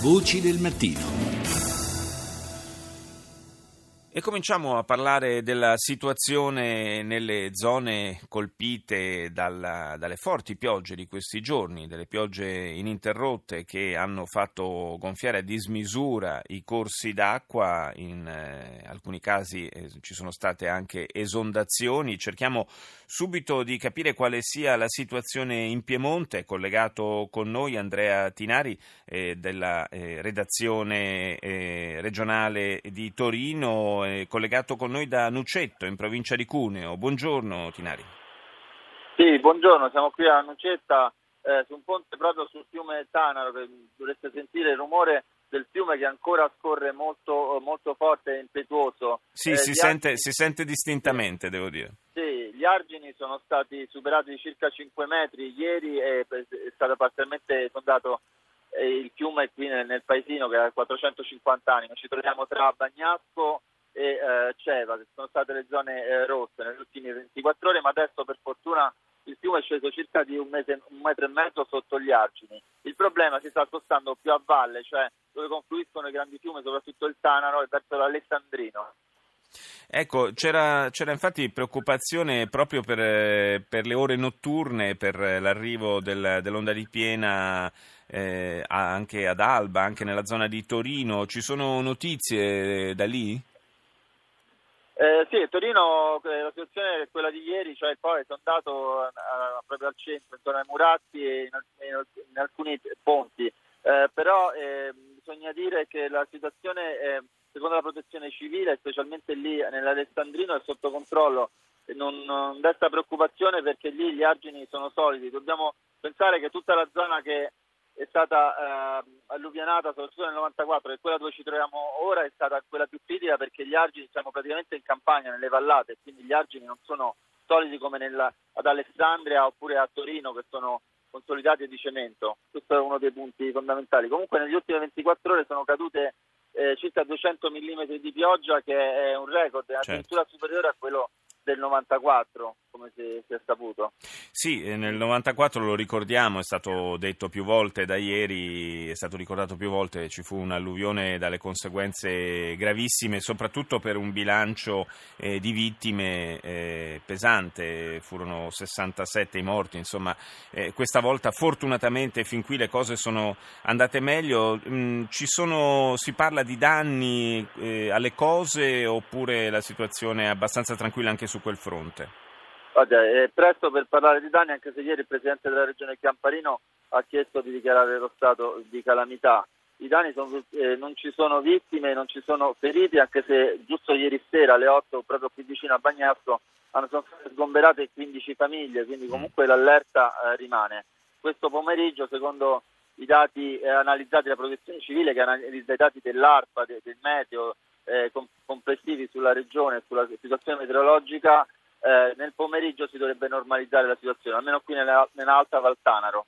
Voci del mattino. E cominciamo a parlare della situazione nelle zone colpite dalla, dalle forti piogge di questi giorni, delle piogge ininterrotte che hanno fatto gonfiare a dismisura i corsi d'acqua, in eh, alcuni casi eh, ci sono state anche esondazioni. Cerchiamo subito di capire quale sia la situazione in Piemonte, collegato con noi Andrea Tinari eh, della eh, redazione eh, regionale di Torino collegato con noi da Nucetto, in provincia di Cuneo. Buongiorno Tinari. Sì, buongiorno, siamo qui a Nucetta, eh, su un ponte proprio sul fiume Tanaro, che dovreste sentire il rumore del fiume che ancora scorre molto, molto forte e impetuoso. Sì, eh, si, sente, argini... si, sente, distintamente, sì. devo dire. Sì, gli argini sono stati superati di circa 5 metri ieri e è stato parzialmente sondato eh, il fiume qui nel, nel paesino che ha 450 anni. Ci troviamo tra Bagnasco e eh, Ceva, che sono state le zone eh, rosse nelle ultime 24 ore, ma adesso per fortuna il fiume è sceso circa di un, mese, un metro e mezzo sotto gli argini. Il problema si sta spostando più a valle, cioè dove confluiscono i grandi fiumi, soprattutto il Tanaro e verso l'Alessandrino. Ecco, c'era, c'era, infatti preoccupazione proprio per, per, le ore notturne, per l'arrivo del, dell'onda di piena eh, anche ad Alba, anche nella zona di Torino. Ci sono notizie da lì? Eh, sì, Torino eh, la situazione è quella di ieri, cioè poi è andato eh, proprio al centro, intorno ai Muratti e in, in, in alcuni ponti, eh, però eh, bisogna dire che la situazione secondo la protezione civile, specialmente lì nell'Alessandrino, è sotto controllo non, non desta preoccupazione perché lì gli argini sono solidi. Dobbiamo pensare che tutta la zona che è stata eh, alluvionata soprattutto nel 94 e quella dove ci troviamo ora è stata quella più critica perché gli argini siamo praticamente in campagna, nelle vallate, quindi gli argini non sono solidi come nella, ad Alessandria oppure a Torino che sono consolidati di cemento. Questo è uno dei punti fondamentali. Comunque negli ultimi 24 ore sono cadute eh, circa 200 mm di pioggia che è un record, certo. addirittura superiore a quello del 94, come si, si, è saputo. Sì, eh, nel 94 lo ricordiamo, è stato detto più volte da ieri, è stato ricordato più volte, ci fu un'alluvione dalle conseguenze gravissime, soprattutto per un bilancio eh, di vittime eh, pesante, furono 67 i morti, insomma eh, questa volta fortunatamente fin qui le cose sono andate meglio, mm, sono, si parla di danni eh, alle cose oppure la situazione è abbastanza tranquilla anche su su quel fronte? Guarda, è presto per parlare di danni, anche se ieri il Presidente della Regione Chiamparino ha chiesto di dichiarare lo stato di calamità. I danni sono, eh, non ci sono vittime, non ci sono feriti, anche se giusto ieri sera alle 8, proprio qui vicino a Bagnasco, hanno, sono state sgomberate 15 famiglie, quindi mm. comunque l'allerta eh, rimane. Questo pomeriggio, secondo i dati eh, analizzati dalla protezione civile, che analizza i dati dell'ARPA, de, del meteo, eh, complessivi sulla regione e sulla situazione meteorologica, eh, nel pomeriggio si dovrebbe normalizzare la situazione, almeno qui nella, nell'Alta Valtanaro.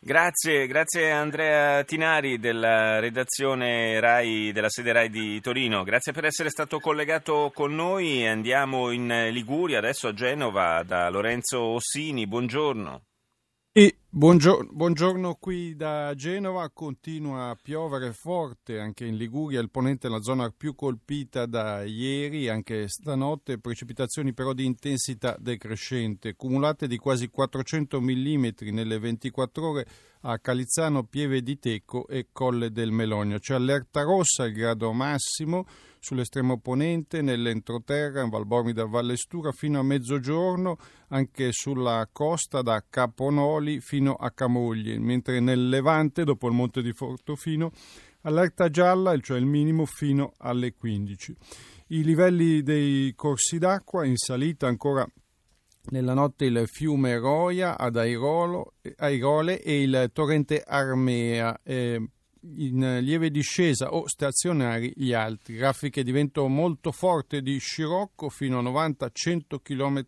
Grazie, grazie Andrea Tinari della redazione RAI della sede RAI di Torino. Grazie per essere stato collegato con noi. Andiamo in Liguria, adesso a Genova, da Lorenzo Ossini. Buongiorno. E buongiorno, buongiorno, qui da Genova, continua a piovere forte anche in Liguria, il ponente è la zona più colpita da ieri, anche stanotte, precipitazioni però di intensità decrescente, cumulate di quasi 400 mm nelle 24 ore a Calizzano, Pieve di Tecco e Colle del Melogno. C'è allerta rossa, il grado massimo, sull'estremo opponente, nell'entroterra, in Valbormida Valle Stura, fino a mezzogiorno, anche sulla costa da Caponoli fino a Camogli, mentre nel Levante, dopo il monte di Fortofino, allerta gialla, cioè il minimo, fino alle 15. I livelli dei corsi d'acqua in salita ancora nella notte il fiume Roia ad Airolo, Airole e il torrente Armea. Eh, in lieve discesa o stazionari gli altri. Raffiche di vento molto forte di scirocco fino a 90-100 km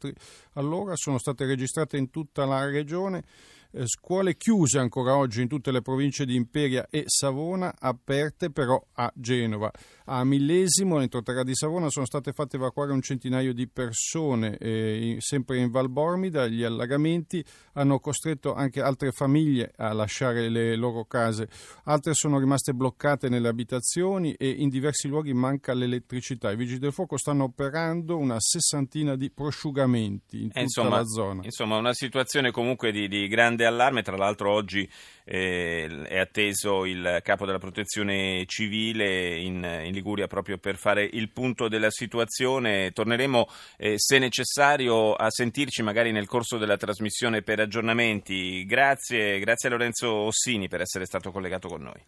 all'ora sono state registrate in tutta la regione Eh, scuole chiuse ancora oggi in tutte le province di Imperia e Savona, aperte però a Genova. A Millesimo, entro Terra di Savona, sono state fatte evacuare un centinaio di persone, eh, sempre in Val Bormida. Gli allagamenti hanno costretto anche altre famiglie a lasciare le loro case. Altre sono rimaste bloccate nelle abitazioni e in diversi luoghi manca l'elettricità. I vigili del fuoco stanno operando una sessantina di prosciugamenti in tutta insomma, la zona. Insomma, una situazione comunque di, di grande allarme. Tra l'altro, oggi eh, è atteso il capo della protezione civile in, in, Liguria proprio per fare il punto della situazione. Torneremo, eh, se necessario, a sentirci magari nel corso della trasmissione per aggiornamenti. Grazie, grazie a Lorenzo Ossini per essere stato collegato con noi.